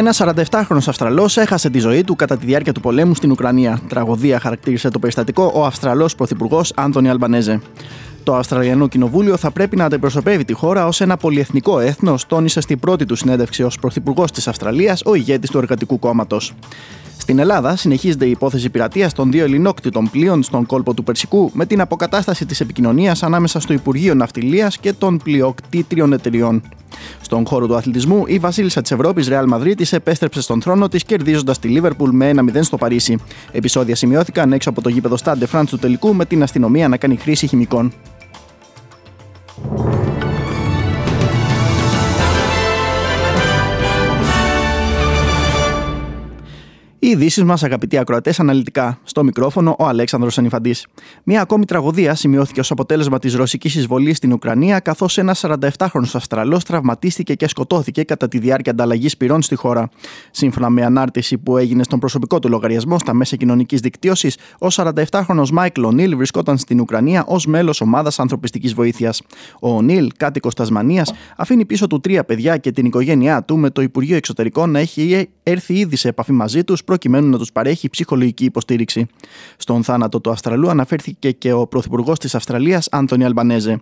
Ένας 47χρονο Αυστραλός έχασε τη ζωή του κατά τη διάρκεια του πολέμου στην Ουκρανία. Τραγωδία χαρακτήρισε το περιστατικό ο Αυστραλός Πρωθυπουργός Άντωνι Αλμπανέζε. Το Αυστραλιανό Κοινοβούλιο θα πρέπει να αντιπροσωπεύει τη χώρα ως ένα πολυεθνικό έθνος, τόνισε στην πρώτη του συνέντευξη ως Πρωθυπουργός της Αυστραλίας ο ηγέτης του Εργατικού Κόμματος. Στην Ελλάδα συνεχίζεται η υπόθεση πειρατείας των δύο ελληνόκτητων πλοίων στον κόλπο του Περσικού με την αποκατάσταση της επικοινωνίας ανάμεσα στο Υπουργείο Ναυτιλίας και των πλειοκτήτριων εταιριών. Στον χώρο του αθλητισμού, η Βασίλισσα της Ευρώπης, Ρεάλ Μαδρίτη, επέστρεψε στον θρόνο της κερδίζοντας τη Λίβερπουλ με 1-0 στο Παρίσι. Επισόδια σημειώθηκαν έξω από το γήπεδο Στάντε Φραντ του τελικού με την αστυνομία να κάνει χρήση χημικών. Οι ειδήσεις μας, αγαπητοί ακροατές, αναλυτικά. Στο μικρόφωνο, ο Αλέξανδρος Ανιφαντή. Μία ακόμη τραγωδία σημειώθηκε ως αποτέλεσμα της ρωσικής εισβολής στην Ουκρανία, καθώς ένα 47χρονο Αυστραλός τραυματίστηκε και σκοτώθηκε κατά τη διάρκεια ανταλλαγής πυρών στη χώρα. Σύμφωνα με ανάρτηση που έγινε στον προσωπικό του λογαριασμό στα μέσα κοινωνικής δικτύωσης, ο 47χρονο Μάικλ Ονίλ βρισκόταν στην Ουκρανία ως μέλος ομάδας ανθρωπιστικής βοήθειας. Ο Ονίλ, κάτοικος Τασμανίας, αφήνει πίσω του τρία παιδιά και την οικογένειά του με το Υπουργείο Εξωτερικών να έχει έρθει ήδη σε επαφή μαζί τους προκειμένου να τους παρέχει ψυχολογική υποστήριξη. Στον θάνατο του Αυστραλού αναφέρθηκε και ο Πρωθυπουργός της Αυστραλίας, Άντωνι Αλμπανέζε.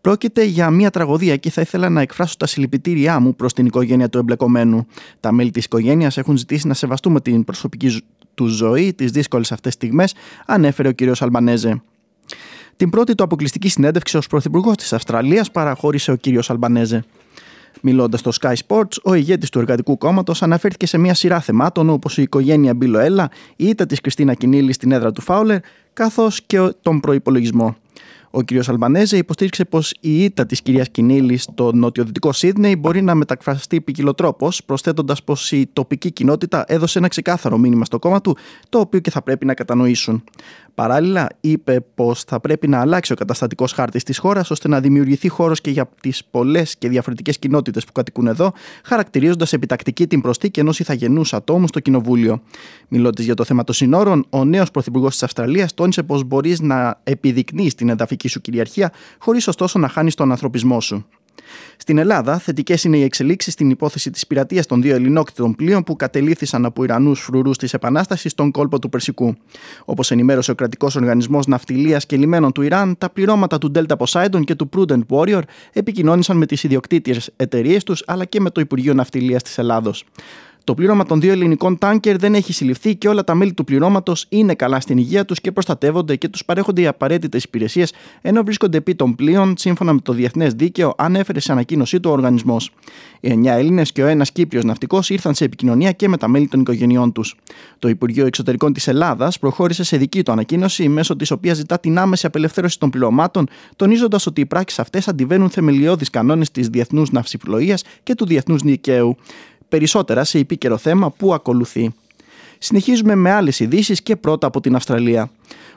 Πρόκειται για μια τραγωδία και θα ήθελα να εκφράσω τα συλληπιτήριά μου προς την οικογένεια του εμπλεκομένου. Τα μέλη της οικογένειας έχουν ζητήσει να σεβαστούμε την προσωπική του ζωή, τις δύσκολες αυτές στιγμές, ανέφερε ο κ. Αλμπανέζε. Την πρώτη του αποκλειστική συνέντευξη ως Πρωθυπουργός της Αυστραλίας παραχώρησε ο κ. Αλμπανέζε. Μιλώντας στο Sky Sports, ο ηγέτης του Εργατικού Κόμματος αναφέρθηκε σε μια σειρά θεμάτων όπως η οικογένεια Μπιλοέλα, η ήττα της Κριστίνα Κινίλη στην έδρα του Φάουλερ, καθώς και τον προπολογισμό. Ο κ. Αλμπανέζε υποστήριξε πως η ήττα της κυρίας Κινίλη στο νοτιοδυτικό Σίδνεϊ μπορεί να μεταφραστεί ποικιλοτρόπως, προσθέτοντας πως η τοπική κοινότητα έδωσε ένα ξεκάθαρο μήνυμα στο κόμμα του, το οποίο και θα πρέπει να κατανοήσουν. Παράλληλα, είπε πως θα πρέπει να αλλάξει ο καταστατικός χάρτης της χώρας ώστε να δημιουργηθεί χώρος και για τις πολλές και διαφορετικές κοινότητες που κατοικούν εδώ, χαρακτηρίζοντας επιτακτική την προστίκη ενός ηθαγενούς ατόμου στο Κοινοβούλιο. Μιλώντας για το θέμα των συνόρων, ο νέος Πρωθυπουργός της Αυστραλίας τόνισε πως μπορείς να επιδεικνύεις την εδαφική σου κυριαρχία, χωρίς ωστόσο να χάνεις τον ανθρωπισμό σου. Στην Ελλάδα, θετικές είναι οι εξελίξεις στην υπόθεση της πειρατείας των δύο ελληνόκτητων πλοίων που κατελήθησαν από Ιρανούς φρουρούς της Επανάστασης στον κόλπο του Περσικού. Όπως ενημέρωσε ο κρατικός οργανισμός ναυτιλίας και λιμένων του Ιράν, τα πληρώματα του Delta Poseidon και του Prudent Warrior επικοινώνησαν με τις ιδιοκτήτριες εταιρείες τους αλλά και με το Υπουργείο Ναυτιλίας της Ελλάδος. Το πλήρωμα των δύο ελληνικών τάνκερ δεν έχει συλληφθεί και όλα τα μέλη του πληρώματος είναι καλά στην υγεία τους και προστατεύονται και τους παρέχονται οι απαραίτητες υπηρεσίες ενώ βρίσκονται επί των πλοίων σύμφωνα με το διεθνές δίκαιο, ανέφερε σε ανακοίνωσή του ο οργανισμός. Οι εννιά Έλληνες και ο ένας Κύπριος ναυτικός ήρθαν σε επικοινωνία και με τα μέλη των οικογενειών τους. Το Υπουργείο Εξωτερικών της Ελλάδας προχώρησε σε δική του ανακοίνωση, μέσω της οποίας ζητά την άμεση απελευθέρωση των πληρωμάτων, τονίζοντας ότι οι πράξεις αυτές αντιβαίνουν θεμελιώδεις κανόνες της διεθνούς ναυσιπλοείας και του διεθνούς δικαίου περισσότερα σε επίκαιρο θέμα που ακολουθεί. Συνεχίζουμε με άλλες ειδήσεις και πρώτα από την Αυστραλία.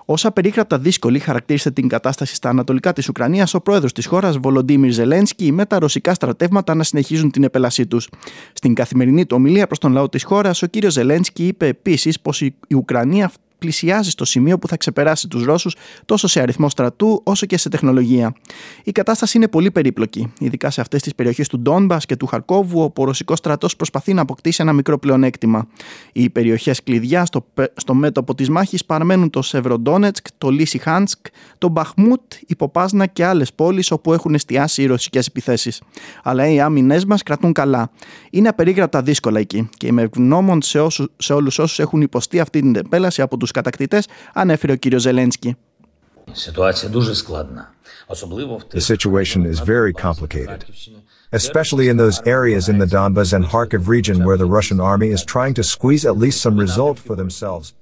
Όσα περίγραπτα δύσκολη χαρακτήρισε την κατάσταση στα ανατολικά της Ουκρανίας, ο πρόεδρος της χώρας, Βολοντίμιρ Ζελένσκι, με τα ρωσικά στρατεύματα να συνεχίζουν την επέλασή τους. Στην καθημερινή του ομιλία προς τον λαό της χώρας, ο κ. Ζελένσκι είπε επίσης πως η Ουκρανία πλησιάζει στο σημείο που θα ξεπεράσει τους Ρώσους τόσο σε αριθμό στρατού όσο και σε τεχνολογία. Η κατάσταση είναι πολύ περίπλοκη, ειδικά σε αυτές τις περιοχές του Ντόνμπας και του Χαρκόβου, όπου ο ρωσικός στρατός προσπαθεί να αποκτήσει ένα μικρό πλεονέκτημα. Οι περιοχές κλειδιά στο, στο μέτωπο της μάχης παραμένουν το Σευροντόνετσκ, το Λίσι Χάντσκ, το Μπαχμούτ, η Ποπάσνα και άλλες πόλεις όπου έχουν εστιάσει οι ρωσικές επιθέσεις. Αλλά οι άμυνές μας κρατούν καλά. Είναι απερίγραπτα δύσκολα εκεί και είμαι ευγνώμων σε, σε όλους όσους έχουν υποστεί αυτή την επέλαση από τους κατακτητές, ανέφερε ο κύριος Ζελένσκι. The situation is very complicated, especially in those areas in the Donbas and Kharkiv region where the Russian army is trying to squeeze at least some result for themselves.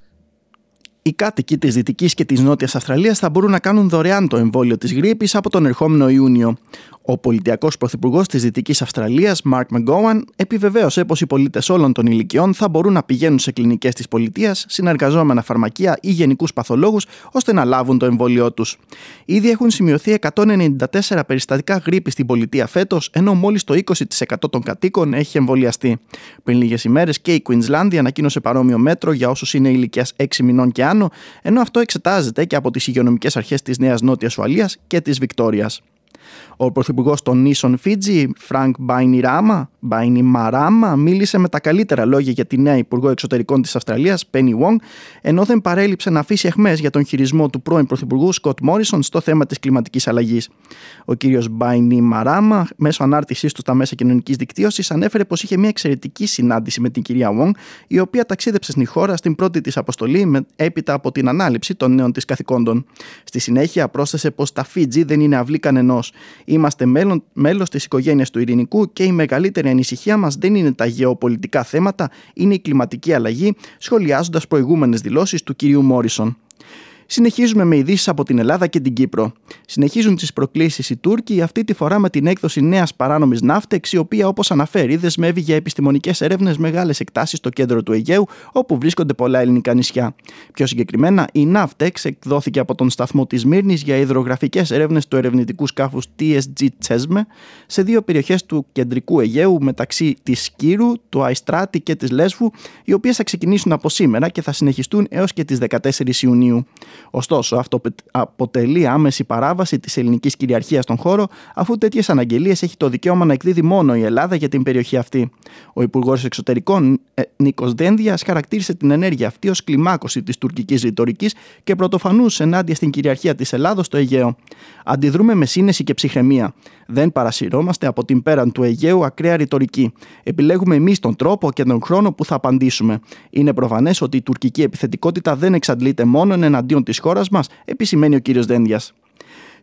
Οι κάτοικοι της Δυτικής και της Νότιας Αυστραλίας θα μπορούν να κάνουν δωρεάν το εμβόλιο της γρήπης από τον ερχόμενο Ιούνιο. Ο πολιτιακός πρωθυπουργός της Δυτικής Αυστραλίας, Μαρκ Μεγκόαν, επιβεβαίωσε πως οι πολίτες όλων των ηλικιών θα μπορούν να πηγαίνουν σε κλινικές της πολιτείας, συνεργαζόμενα φαρμακεία ή γενικούς παθολόγους, ώστε να λάβουν το εμβόλιό τους. Ήδη έχουν σημειωθεί 194 περιστατικά γρήπης στην πολιτεία φέτος, ενώ μόλις το 20% των κατοίκων έχει εμβολιαστεί. Πριν λίγες ημέρες και η Queensland ανακοίνωσε παρόμοιο μέτρο για όσους είναι ηλικία 6 μηνών και άνω, ενώ αυτό εξετάζεται και από τις υγειονομικές αρχές της Νέας Νότιας Ουαλίας και της Βικτόριας. Ο Πρωθυπουργός των νήσων Φίτζι, Φρανκ Μπαϊνιμαράμα, Μαράμα, μίλησε με τα καλύτερα λόγια για τη νέα Υπουργό Εξωτερικών της Αυστραλίας, Πένι Wong, ενώ δεν παρέλειψε να αφήσει αιχμές για τον χειρισμό του πρώην Πρωθυπουργού Σκοτ Μόρισον στο θέμα της κλιματικής αλλαγής. Ο κύριος Μαράμα, μέσω ανάρτησής του στα μέσα κοινωνικής δικτύωσης, ανέφερε πως είχε μια εξαιρετική συνάντηση με την κυρία Wong, η οποία ταξίδεψε στην χώρα στην πρώτη της αποστολή με, έπειτα από την ανάληψη των νέων της καθηκόντων. Στη συνέχεια πρόσθεσε πως τα Φίτζι δεν είναι αυλή κανενός. Είμαστε μέλος της οικογένειας του Ειρηνικού και η μεγαλύτερη ανησυχία μας δεν είναι τα γεωπολιτικά θέματα, είναι η κλιματική αλλαγή, σχολιάζοντας προηγούμενες δηλώσεις του κυρίου Μόρισον. Συνεχίζουμε με ειδήσεις από την Ελλάδα και την Κύπρο. Συνεχίζουν τις προκλήσεις οι Τούρκοι, αυτή τη φορά με την έκδοση νέας παράνομης ναύτεξ, η οποία, όπως αναφέρει, δεσμεύει για επιστημονικές έρευνες μεγάλες εκτάσεις στο κέντρο του Αιγαίου, όπου βρίσκονται πολλά ελληνικά νησιά. Πιο συγκεκριμένα, η ναύτεξ εκδόθηκε από τον σταθμό της Μύρνης για υδρογραφικές έρευνες του ερευνητικού σκάφους TSG Τσέσμε σε δύο περιοχές του κεντρικού Αιγαίου μεταξύ της Σκύρου, του Αϊστράτη και της Λέσβου, οι οποίες θα ξεκινήσουν από σήμερα και θα συνεχιστούν έως και τις 14 Ιουνίου. Ωστόσο, αυτό αποτελεί άμεση παράβαση της ελληνικής κυριαρχίας στον χώρο, αφού τέτοιες αναγγελίες έχει το δικαίωμα να εκδίδει μόνο η Ελλάδα για την περιοχή αυτή. Ο Υπουργός Εξωτερικών ε, Νίκος Δένδια χαρακτήρισε την ενέργεια αυτή ως κλιμάκωση της τουρκικής ρητορικής και πρωτοφανούς ενάντια στην κυριαρχία της Ελλάδος στο Αιγαίο. Αντιδρούμε με σύνεση και ψυχραιμία. Δεν παρασυρώμαστε από την πέραν του Αιγαίου ακραία ρητορική. Επιλέγουμε εμείς τον τρόπο και τον χρόνο που θα απαντήσουμε. Είναι προφανές ότι η τουρκική επιθετικότητα δεν εξαντλείται μόνο εναντίον της χώρας μας, επισημαίνει ο κ. Δένδιας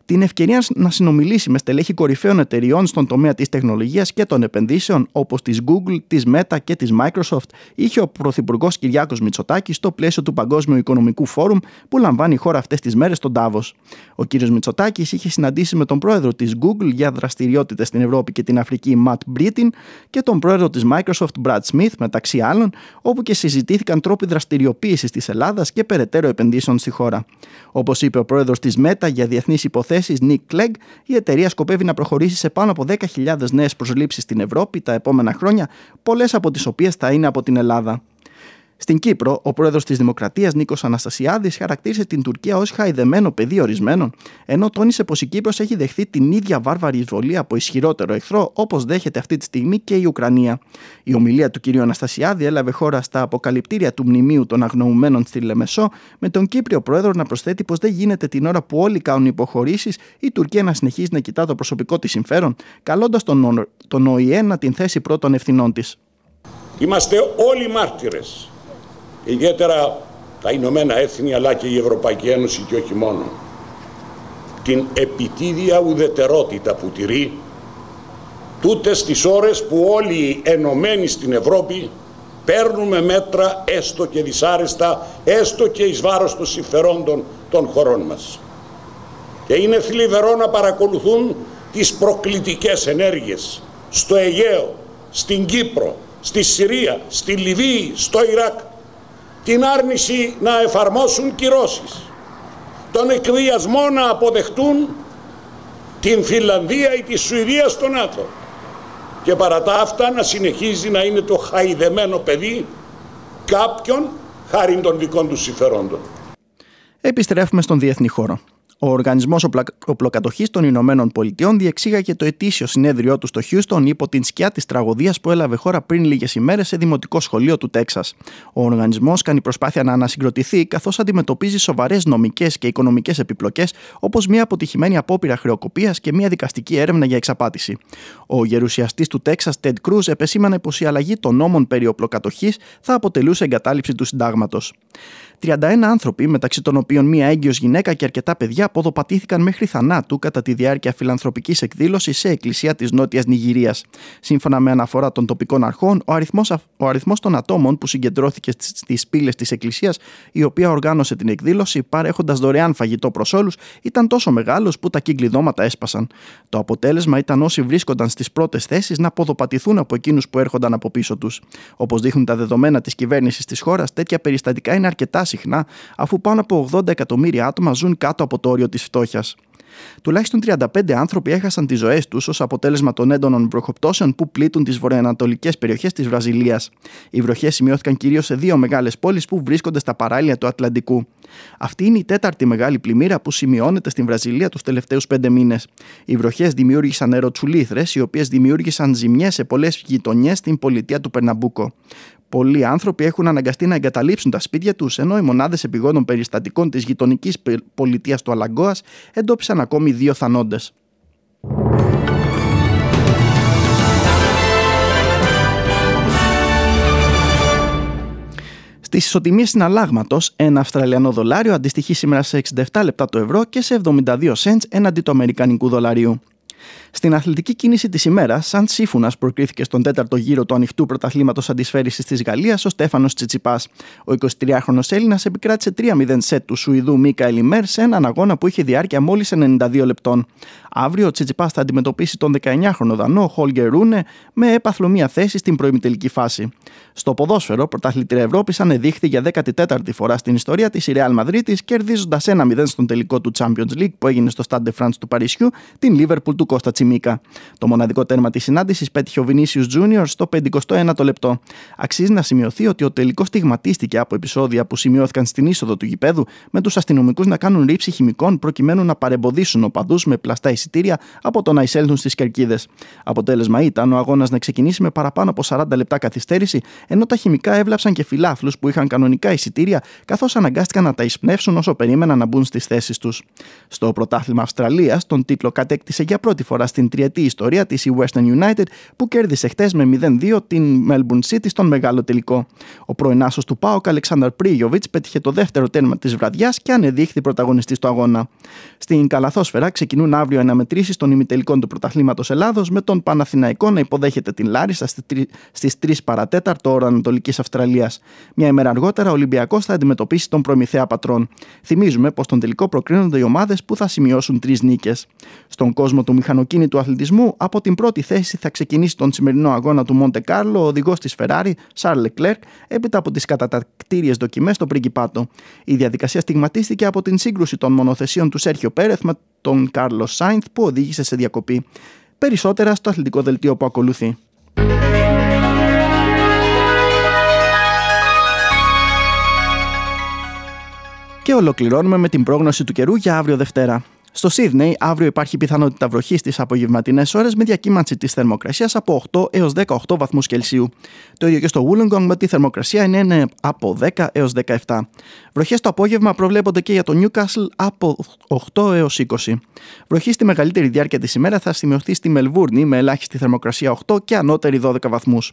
την ευκαιρία να συνομιλήσει με στελέχη κορυφαίων εταιριών στον τομέα της τεχνολογίας και των επενδύσεων όπως της Google, της Meta και της Microsoft είχε ο Πρωθυπουργός Κυριάκος Μητσοτάκης στο πλαίσιο του Παγκόσμιου Οικονομικού Φόρουμ που λαμβάνει η χώρα αυτές τις μέρες στον Τάβος. Ο κ. Μητσοτάκης είχε συναντήσει με τον πρόεδρο της Google για δραστηριότητες στην Ευρώπη και την Αφρική, Matt Brittin, και τον πρόεδρο της Microsoft, Brad Smith, μεταξύ άλλων, όπου και συζητήθηκαν τρόποι δραστηριοποίησης της Ελλάδας και περαιτέρω επενδύσεων στη χώρα. Όπως είπε ο πρόεδρος της Meta για διεθνείς υποθέσεις, Nick Clegg, η εταιρεία σκοπεύει να προχωρήσει σε πάνω από 10.000 νέες προσλήψεις στην Ευρώπη τα επόμενα χρόνια, πολλές από τις οποίες θα είναι από την Ελλάδα. Στην Κύπρο, ο πρόεδρος της Δημοκρατίας Νίκος Αναστασιάδης χαρακτήρισε την Τουρκία ως χαϊδεμένο παιδί ορισμένων, ενώ τόνισε πως η Κύπρος έχει δεχθεί την ίδια βάρβαρη εισβολή από ισχυρότερο εχθρό, όπως δέχεται αυτή τη στιγμή και η Ουκρανία. Η ομιλία του κ. Αναστασιάδη έλαβε χώρα στα αποκαλυπτήρια του μνημείου των αγνοωμένων στη Λεμεσό, με τον Κύπριο πρόεδρο να προσθέτει πως δεν γίνεται την ώρα που όλοι κάνουν υποχωρήσεις η Τουρκία να συνεχίζει να κοιτά το προσωπικό της συμφέρον, καλώντας τον, τον ΟΗΕ να την θέσει πρώτων ευθυνών της. Είμαστε όλοι μάρτυρες ιδιαίτερα τα Ηνωμένα Έθνη αλλά και η Ευρωπαϊκή Ένωση και όχι μόνο την επιτίδια ουδετερότητα που τηρεί τούτες τις ώρες που όλοι ενωμένοι στην Ευρώπη παίρνουμε μέτρα έστω και δυσάρεστα, έστω και εις βάρος των συμφερόντων των χωρών μας. Και είναι θλιβερό να παρακολουθούν τις προκλητικές ενέργειες στο Αιγαίο, στην Κύπρο, στη Συρία, στη Λιβύη, στο Ιράκ την άρνηση να εφαρμόσουν κυρώσεις, τον εκβιασμό να αποδεχτούν την Φιλανδία ή τη Σουηδία στο ΝΑΤΟ και παρά τα αυτά να συνεχίζει να είναι το χαϊδεμένο παιδί κάποιον χάρη των δικών τους συμφερόντων. Επιστρέφουμε στον διεθνή χώρο. Ο Οργανισμός Οπλοκατοχής των Ηνωμένων Πολιτειών διεξήγαγε το ετήσιο συνέδριό του στο Χιούστον υπό την σκιά της τραγωδίας που έλαβε χώρα πριν λίγες ημέρες σε δημοτικό σχολείο του Τέξας. Ο οργανισμός κάνει προσπάθεια να ανασυγκροτηθεί καθώς αντιμετωπίζει σοβαρές νομικές και οικονομικές επιπλοκές όπως μια αποτυχημένη απόπειρα χρεοκοπίας και μια δικαστική έρευνα για εξαπάτηση. Ο γερουσιαστής του Τέξας, Τεντ Κρούζ, επεσήμανε πως η αλλαγή των νόμων περί οπλοκατοχής θα αποτελούσε εγκατάλειψη του συντάγματος. 31 άνθρωποι, μεταξύ των οποίων μία έγκυος γυναίκα και αρκετά παιδιά, ποδοπατήθηκαν μέχρι θανάτου κατά τη διάρκεια φιλανθρωπικής εκδήλωσης σε εκκλησία της Νότιας Νιγηρίας. Σύμφωνα με αναφορά των τοπικών αρχών, ο αριθμός ο αριθμός των ατόμων που συγκεντρώθηκε στι πύλες της εκκλησίας, η οποία οργάνωσε την εκδήλωση παρέχοντας δωρεάν φαγητό προς όλους, ήταν τόσο μεγάλος που τα κυκλειδώματα έσπασαν. Το αποτέλεσμα ήταν όσοι βρίσκονταν στις πρώτες θέσεις να ποδοπατηθούν από εκείνους που έρχονταν από πίσω τους. Όπως δείχνουν τα δεδομένα της κυβέρνησης της χώρας, τέτοια περιστατικά είναι αρκετά συχνά, αφού πάνω από 80 εκατομμύρια άτομα ζουν κάτω από το όριο της φτώχειας. Τουλάχιστον 35 άνθρωποι έχασαν τις ζωές τους ως αποτέλεσμα των έντονων βροχοπτώσεων που πλήττουν τις βορειοανατολικές περιοχές της Βραζιλίας. Οι βροχές σημειώθηκαν κυρίως σε δύο μεγάλες πόλεις που βρίσκονται στα παράλια του Ατλαντικού. Αυτή είναι η τέταρτη μεγάλη πλημμύρα που σημειώνεται στην Βραζιλία τους τελευταίους πέντε μήνες. Οι βροχές δημιούργησαν ερωτσουλήθρες, οι οποίες δημιούργησαν ζημιές σε πολλές γειτονιές στην πολιτεία του Περναμπούκο. Πολλοί άνθρωποι έχουν αναγκαστεί να εγκαταλείψουν τα σπίτια τους, ενώ οι μονάδες επιγόντων περιστατικών της γειτονικής πολιτείας του Αλαγκόα εντόπισαν ακόμη δύο θανόντες. Στις ισοτιμίες συναλλάγματος, ένα Αυστραλιανό δολάριο αντιστοιχεί σήμερα σε 67 λεπτά το ευρώ και σε 72 cents έναντι του Αμερικανικού δολαρίου. Στην αθλητική κίνηση της ημέρας, σαν σύμφωνας προκρίθηκε στον τέταρτο γύρο του ανοιχτού πρωταθλήματος αντισφαίρισης της Γαλλίας ο Στέφανος Τσιτσιπάς. Ο 23χρονο Έλληνας επικράτησε 3-0 σετ του Σουηδού Μίκα Ελιμέρ σε έναν αγώνα που είχε διάρκεια μόλις 92 λεπτών. Αύριο ο Τσιτσιπάς θα αντιμετωπίσει τον 19χρονο Δανό Χόλγκερ Ρούνε με έπαθλο μία θέση στην προημιτελική φάση. Στο ποδόσφαιρο, πρωταθλήτρια Ευρώπης ανεδείχθη για 14η φορά στην ιστορία της η Real Madrid, κερδίζοντας 1-0 στον τελικό του Champions League που έγινε στο Stade de France του Παρισιού την Liverpool του Κώστα Τσιμίκα. Το μοναδικό τέρμα της συνάντησης πέτυχε ο Vinicius Junior στο 51ο λεπτό. Αξίζει να σημειωθεί ότι ο τελικός στιγματίστηκε από επεισόδια που σημειώθηκαν στην είσοδο του γηπέδου με τους αστυνομικούς να κάνουν ρήψη χημικών προκειμένου να παρεμποδίσουν οπαδούς με πλαστά εισιτήρια από το να εισέλθουν στις κερκίδες. Αποτέλεσμα ήταν ο αγώνας να ξεκινήσει με παραπάνω από 40 λεπτά καθυστέρηση, ενώ τα χημικά έβλαψαν και φιλάθλους που είχαν κανονικά εισιτήρια, καθώς αναγκάστηκαν να τα εισπνεύσουν όσο περίμεναν να μπουν στις θέσεις τους. Στο πρωτάθλημα Αυστραλίας, τον τίτλο κατέκτησε για πρώτη φορά στην τριετή ιστορία της η Western United, που κέρδισε χτες με 0-2 την Melbourne City στον μεγάλο τελικό. Ο πρώην άσος του Πάοκ, Αλεξάνδρ Πρίγιοβιτς, πέτυχε το δεύτερο τέρμα της βραδιάς και ανεδείχθη πρωταγωνιστής στο αγώνα. Στην Καλαθόσφαιρα ξεκινούν αύριο αναμετρήσεις των ημιτελικών του Πρωταθλήματος Ελλάδος με τον Παναθηναϊκό να υποδέχεται την Λάρισα στις 3 παρατέταρτο ώρα Ανατολικής Αυστραλίας. Μια ημέρα αργότερα ο Ολυμπιακός θα αντιμετωπίσει τον Προμηθέα Πατρών. Θυμίζουμε πως στον τελικό προκρίνονται οι ομάδες που θα σημειώσουν τρεις νίκες. Στον κόσμο του μηχανοκίνητου αθλητισμού, από την πρώτη θέση θα ξεκινήσει τον σημερινό αγώνα του Μοντε Κάρλο ο οδηγός της Ferrari, Charles Leclerc, έπειτα από τις κατατακτήριες δοκιμές στο Πριγκιπάτο. Η διαδικασία στιγματίστηκε από την σύγκρουση των μονοθεσίων του Σέρχιο Πέρεθ με τον Κάρλος Σάινθ που οδήγησε σε διακοπή. Περισσότερα στο αθλητικό δελτίο που ακολουθεί. Και ολοκληρώνουμε με την πρόγνωση του καιρού για αύριο Δευτέρα. Στο Σίδνεϊ, αύριο υπάρχει πιθανότητα βροχής στις απογευματινές ώρες με διακύμανση της θερμοκρασίας από 8 έως 18 βαθμούς Κελσίου. Το ίδιο και στο Wollongong με τη θερμοκρασία είναι από 10 έως 17. Βροχές το απόγευμα προβλέπονται και για το Newcastle από 8 έως 20. Βροχή στη μεγαλύτερη διάρκεια της ημέρας θα σημειωθεί στη Μελβούρνη με ελάχιστη θερμοκρασία 8 και ανώτερη 12 βαθμούς.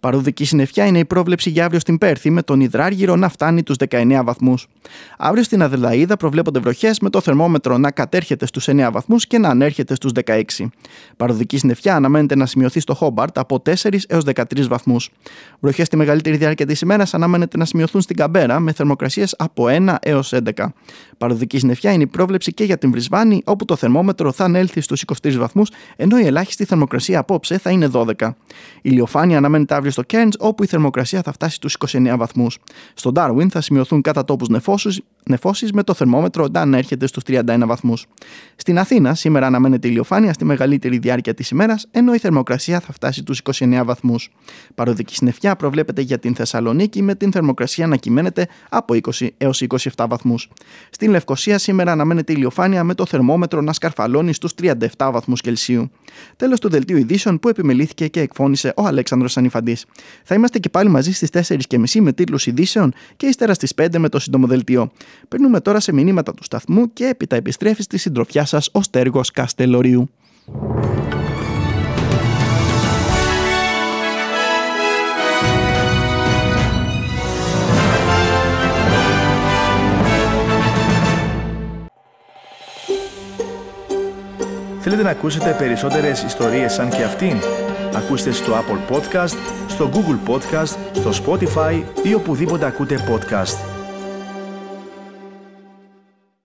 Παροδική συννεφιά είναι η πρόβλεψη για αύριο στην Πέρθη με τον Ιδράργυρο να φτάνει τους 19 βαθμούς. Αύριο στην Αδελαίδα προβλέπονται βροχές με το θερμόμετρο να κατέρχεται στους 9 βαθμούς και να ανέρχεται στους 16. Παροδική συννεφιά αναμένεται να σημειωθεί στο Χόμπαρτ από 4 έως 13 βαθμούς. Βροχές στη μεγαλύτερη διάρκεια της ημέρας αναμένεται να σημειωθούν στην Καμπέρα με θερμοκρασίες από 1 έως 11. Παροδική συννεφιά είναι η πρόβλεψη και για την Βρισβάνη, όπου το θερμόμετρο θα ανέλθει στους 23 βαθμούς, ενώ η ελάχιστη θερμοκρασία απόψε θα είναι 12. Η ηλιοφάνεια αναμένεται αύριο στο Κέρντ, όπου η θερμοκρασία θα φτάσει στους 29 βαθμούς. Στο Ντάρουιν θα σημειωθούν κατά τόπους νεφώσεις με το θερμόμετρο να ανέρχεται στους 31 βαθμούς. Στην Αθήνα, σήμερα αναμένεται ηλιοφάνεια στη μεγαλύτερη διάρκεια της ημέρας, ενώ η θερμοκρασία θα φτάσει στου 29 βαθμούς. Παροδική συννεφιά προβλέπεται για την Θεσσαλονίκη με την θερμοκρασία να κυμαίνεται από 20 έως 27 βαθμούς. Στην Λευκοσία σήμερα αναμένεται ηλιοφάνεια με το θερμόμετρο να σκαρφαλώνει στους 37 βαθμούς Κελσίου. Τέλος του δελτίου ειδήσεων που επιμελήθηκε και εκφώνησε ο Αλέξανδρος Ανιφαντής. Θα είμαστε και πάλι μαζί στις 4.30 με τίτλους ειδήσεων και ύστερα στις 5 με το σύντομο δελτίο. Περνούμε τώρα σε μηνύματα του σταθμού και έπειτα επιστρέφει στη συντροφιά σας ο Στέργος Καστελορίου. Θέλετε να ακούσετε περισσότερες ιστορίες σαν και αυτήν; Ακούστε στο Apple Podcast, στο Google Podcast, στο Spotify ή οπουδήποτε ακούτε podcast.